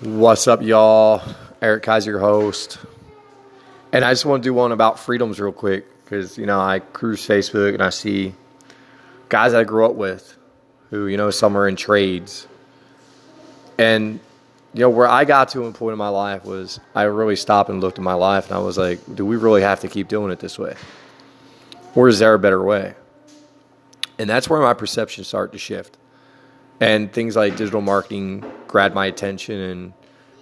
What's up, y'all? Eric Kaiser, your host. And I just want to do one about freedoms real quick because, you know, I cruise Facebook and I see guys I grew up with who, you know, some are in trades. And, you know, where I got to a point in my life was I really stopped and looked at my life and I was like, do we really have to keep doing it this way? Or is there a better way? And that's where my perception started to shift and things like digital marketing grabbed my attention and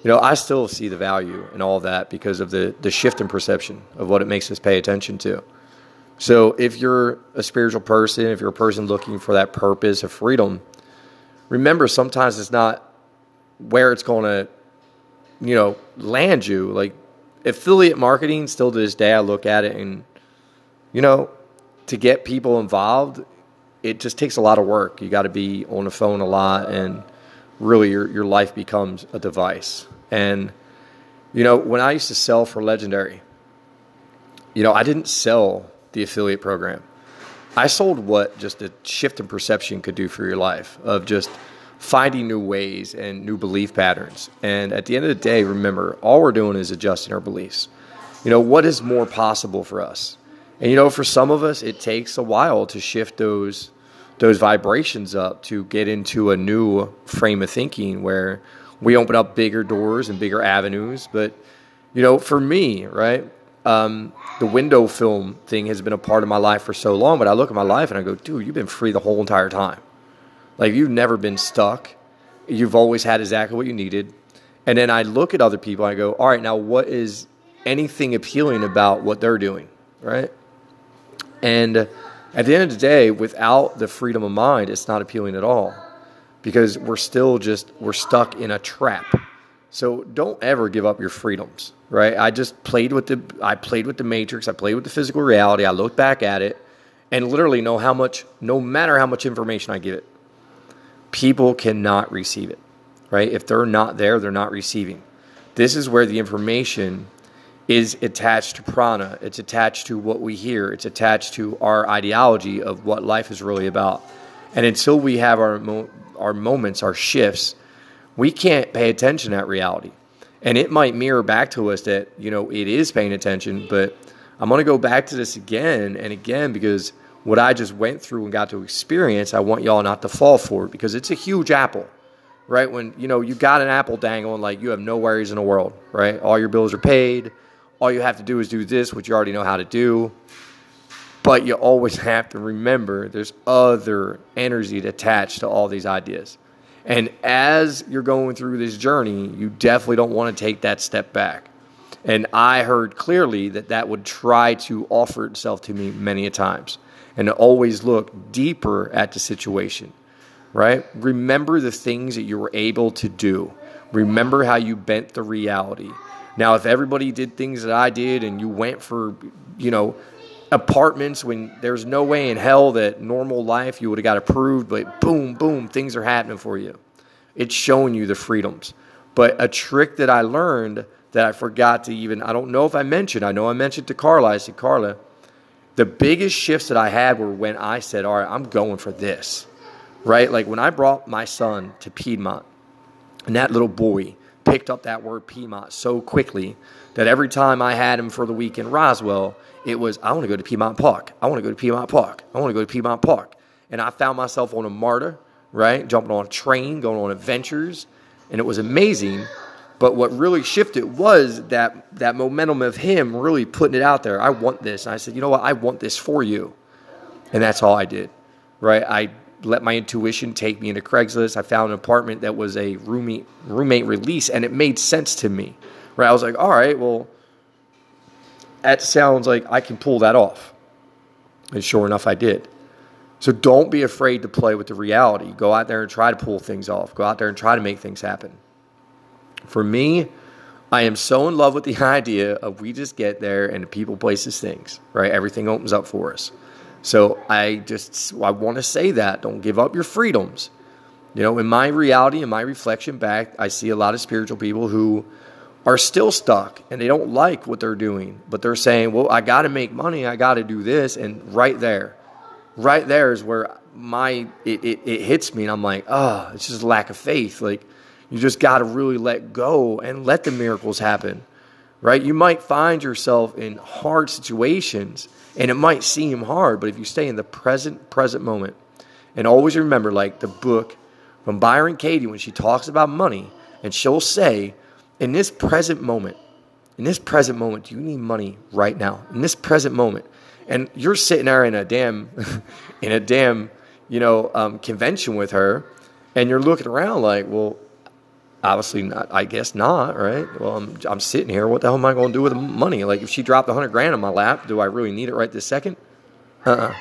you know i still see the value in all that because of the, the shift in perception of what it makes us pay attention to. So if you're a spiritual person if you're a person looking for that purpose of freedom remember sometimes it's not where it's going to you know land you. Like affiliate marketing still to this day i look at it and you know to get people involved it just takes a lot of work. You got to be on the phone a lot, and really your your life becomes a device. And you know, when I used to sell for Legendary, you know, I didn't sell the affiliate program. I sold what just a shift in perception could do for your life of just finding new ways and new belief patterns. And at the end of the day, remember, all we're doing is adjusting our beliefs. You know, what is more possible for us? And you know, for some of us, it takes a while to shift those those vibrations up to get into a new frame of thinking where we open up bigger doors and bigger avenues. But, you know, for me, right, um, the window film thing has been a part of my life for so long. But I look at my life and I go, dude, you've been free the whole entire time. Like, you've never been stuck. You've always had exactly what you needed. And then I look at other people and I go, all right, now what is anything appealing about what they're doing, right? And at the end of the day, without the freedom of mind, it's not appealing at all because we're still just we're stuck in a trap. So don't ever give up your freedoms, right? I just played with the I played with the matrix, I played with the physical reality. I looked back at it and literally know how much no matter how much information I give it, people cannot receive it. Right? If they're not there, they're not receiving. This is where the information is attached to prana. It's attached to what we hear. It's attached to our ideology of what life is really about. And until we have our mo- our moments, our shifts, we can't pay attention that reality. And it might mirror back to us that you know it is paying attention. But I'm going to go back to this again and again because what I just went through and got to experience, I want y'all not to fall for it because it's a huge apple right? When you know you got an apple dangling, like you have no worries in the world, right? All your bills are paid, all you have to do is do this, which you already know how to do. But you always have to remember there's other energy attached to all these ideas. And as you're going through this journey, you definitely don't want to take that step back. And I heard clearly that that would try to offer itself to me many a times and to always look deeper at the situation, right? Remember the things that you were able to do. Remember how you bent the reality. Now, if everybody did things that I did and you went for, you know, apartments when there's no way in hell that normal life you would have got approved, but boom, boom, things are happening for you. It's showing you the freedoms. But a trick that I learned that I forgot to even, I don't know if I mentioned, I know I mentioned to Carla, I said, Carla, the biggest shifts that I had were when I said, all right, I'm going for this, right? Like when I brought my son to Piedmont and that little boy, picked up that word Piedmont so quickly that every time I had him for the week in Roswell, it was, I want to go to Piedmont Park. I want to go to Piedmont Park. I want to go to Piedmont Park. And I found myself on a MARTA, right? Jumping on a train, going on adventures. And it was amazing. But what really shifted was that, that momentum of him really putting it out there. I want this. And I said, you know what? I want this for you. And that's all I did, right? I let my intuition take me into Craigslist. I found an apartment that was a roommate roommate release, and it made sense to me. Right, I was like, all right, well, that sounds like I can pull that off. And sure enough, I did. So don't be afraid to play with the reality. Go out there and try to pull things off. Go out there and try to make things happen. For me, I am so in love with the idea of we just get there and people, places, things, right? Everything opens up for us. So I just I want to say that don't give up your freedoms. You know, in my reality, in my reflection back, I see a lot of spiritual people who are still stuck and they don't like what they're doing, but they're saying, "Well, I got to make money, I got to do this," and right there, right there is where my it, it, it hits me, and I'm like, "Oh, it's just lack of faith." Like You just got to really let go and let the miracles happen, right? You might find yourself in hard situations and it might seem hard, but if you stay in the present, present moment and always remember, like the book from Byron Katie, when she talks about money, and she'll say, in this present moment, in this present moment, do you need money right now? In this present moment, and you're sitting there in a damn, in a damn, you know, um, convention with her, and you're looking around like, well, obviously not. I guess not, right? Well, I'm, I'm sitting here. What the hell am I going to do with the money? Like, if she dropped a hundred grand on my lap, do I really need it right this second? Uh-uh.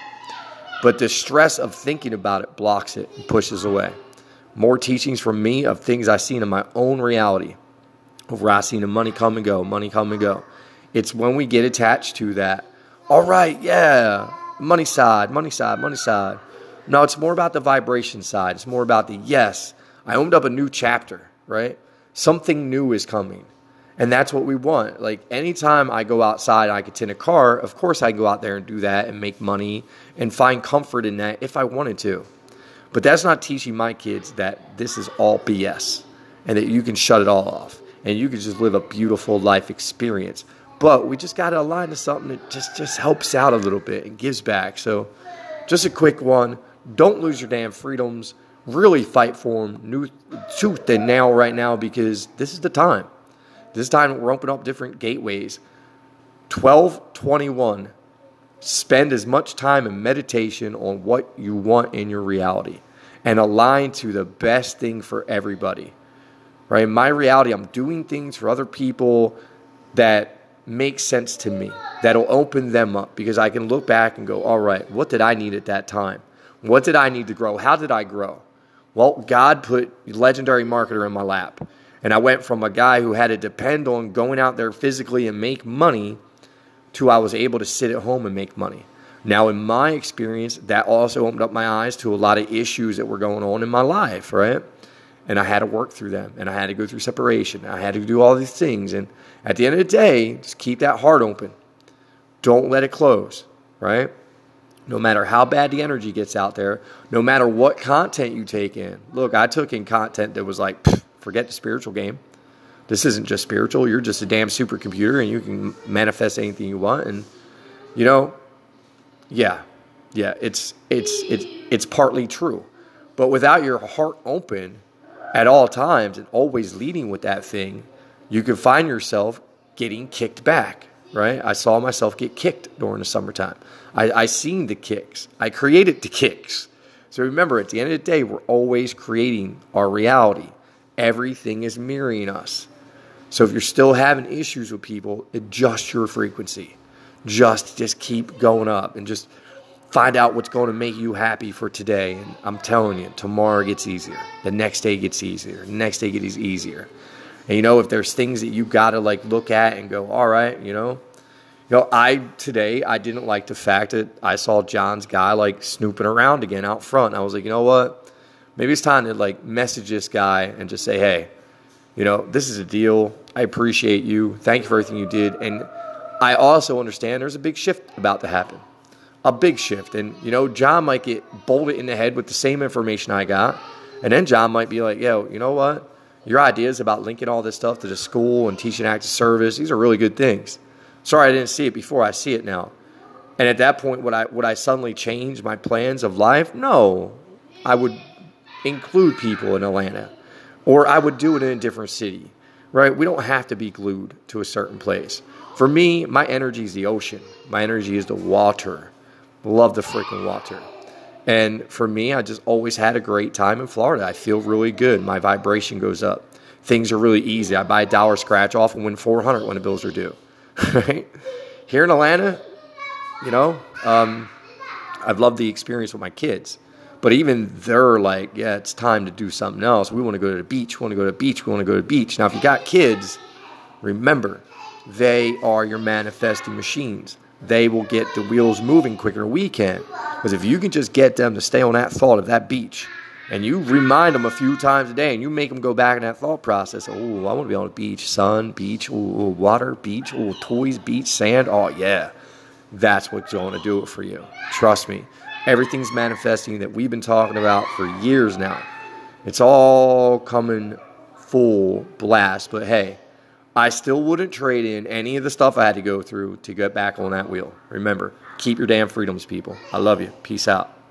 But the stress of thinking about it blocks it and pushes away. More teachings from me of things I've seen in my own reality, of where I've seen the money come and go, money come and go. It's when we get attached to that. All right, yeah, money side, money side, money side. No, it's more about the vibration side. It's more about the yes, I opened up a new chapter right? Something new is coming. And that's what we want. Like anytime I go outside I could tint a car, of course I go out there and do that and make money and find comfort in that if I wanted to. But that's not teaching my kids that this is all BS and that you can shut it all off and you can just live a beautiful life experience. But we just got to align to something that just just helps out a little bit and gives back. So just a quick one, don't lose your damn freedoms really fight for them tooth and nail right now because this is the time. This time we're opening up different gateways. 1221. Spend as much time in meditation on what you want in your reality and align to the best thing for everybody. Right? In my reality, I'm doing things for other people that make sense to me, that'll open them up because I can look back and go, all right, what did I need at that time? What did I need to grow? How did I grow? Well, God put legendary marketer in my lap. And I went from a guy who had to depend on going out there physically and make money to I was able to sit at home and make money. Now, in my experience, that also opened up my eyes to a lot of issues that were going on in my life, right? And I had to work through them and I had to go through separation. I had to do all these things. And at the end of the day, just keep that heart open. Don't let it close, right? No matter how bad the energy gets out there, no matter what content you take in. Look, I took in content that was like, forget the spiritual game. This isn't just spiritual. You're just a damn supercomputer and you can manifest anything you want. And, you know, yeah, yeah, it's, it's, it's, it's partly true. But without your heart open at all times and always leading with that thing, you can find yourself getting kicked back, right? I saw myself get kicked during the summertime. I, I seen the kicks. I created the kicks. So remember, at the end of the day, we're always creating our reality. Everything is mirroring us. So if you're still having issues with people, adjust your frequency. Just just keep going up and just find out what's going to make you happy for today. And I'm telling you, tomorrow gets easier. The next day gets easier. The next day gets easier. And you know, if there's things that you got to like look at and go, all right, you know, you know, I today I didn't like the fact that I saw John's guy like snooping around again out front. I was like, you know what? Maybe it's time to like message this guy and just say, hey, you know, this is a deal. I appreciate you. Thank you for everything you did. And I also understand there's a big shift about to happen. A big shift. And, you know, John might get bolted in the head with the same information I got. And then John might be like, yo, you know what? Your ideas about linking all this stuff to the school and teaching active service, these are really good things. Sorry, I didn't see it before. I see it now. And at that point, would I would I suddenly change my plans of life? No, I would include people in Atlanta, or I would do it in a different city. Right? We don't have to be glued to a certain place. For me, my energy is the ocean. My energy is the water. Love the freaking water. And for me, I just always had a great time in Florida. I feel really good. My vibration goes up. Things are really easy. I buy a dollar scratch off and win 400 when the bills are due. right? Here in Atlanta, you know, um, I've loved the experience with my kids. But even they're like, yeah, it's time to do something else. We want to go to the beach. We want to go to the beach. We want to go to the beach. Now, if you got kids, remember, they are your manifesting machines. They will get the wheels moving quicker we can. Because if you can just get them to stay on that thought of that beach, and you remind them a few times a day, and you make them go back in that thought process. Oh, I want to be on a beach, sun, beach, ooh, water, beach, ooh, toys, beach, sand. Oh yeah, that's what's going to do it for you. Trust me, everything's manifesting that we've been talking about for years now. It's all coming full blast. But hey, I still wouldn't trade in any of the stuff I had to go through to get back on that wheel. Remember, Keep your damn freedoms, people. I love you. Peace out.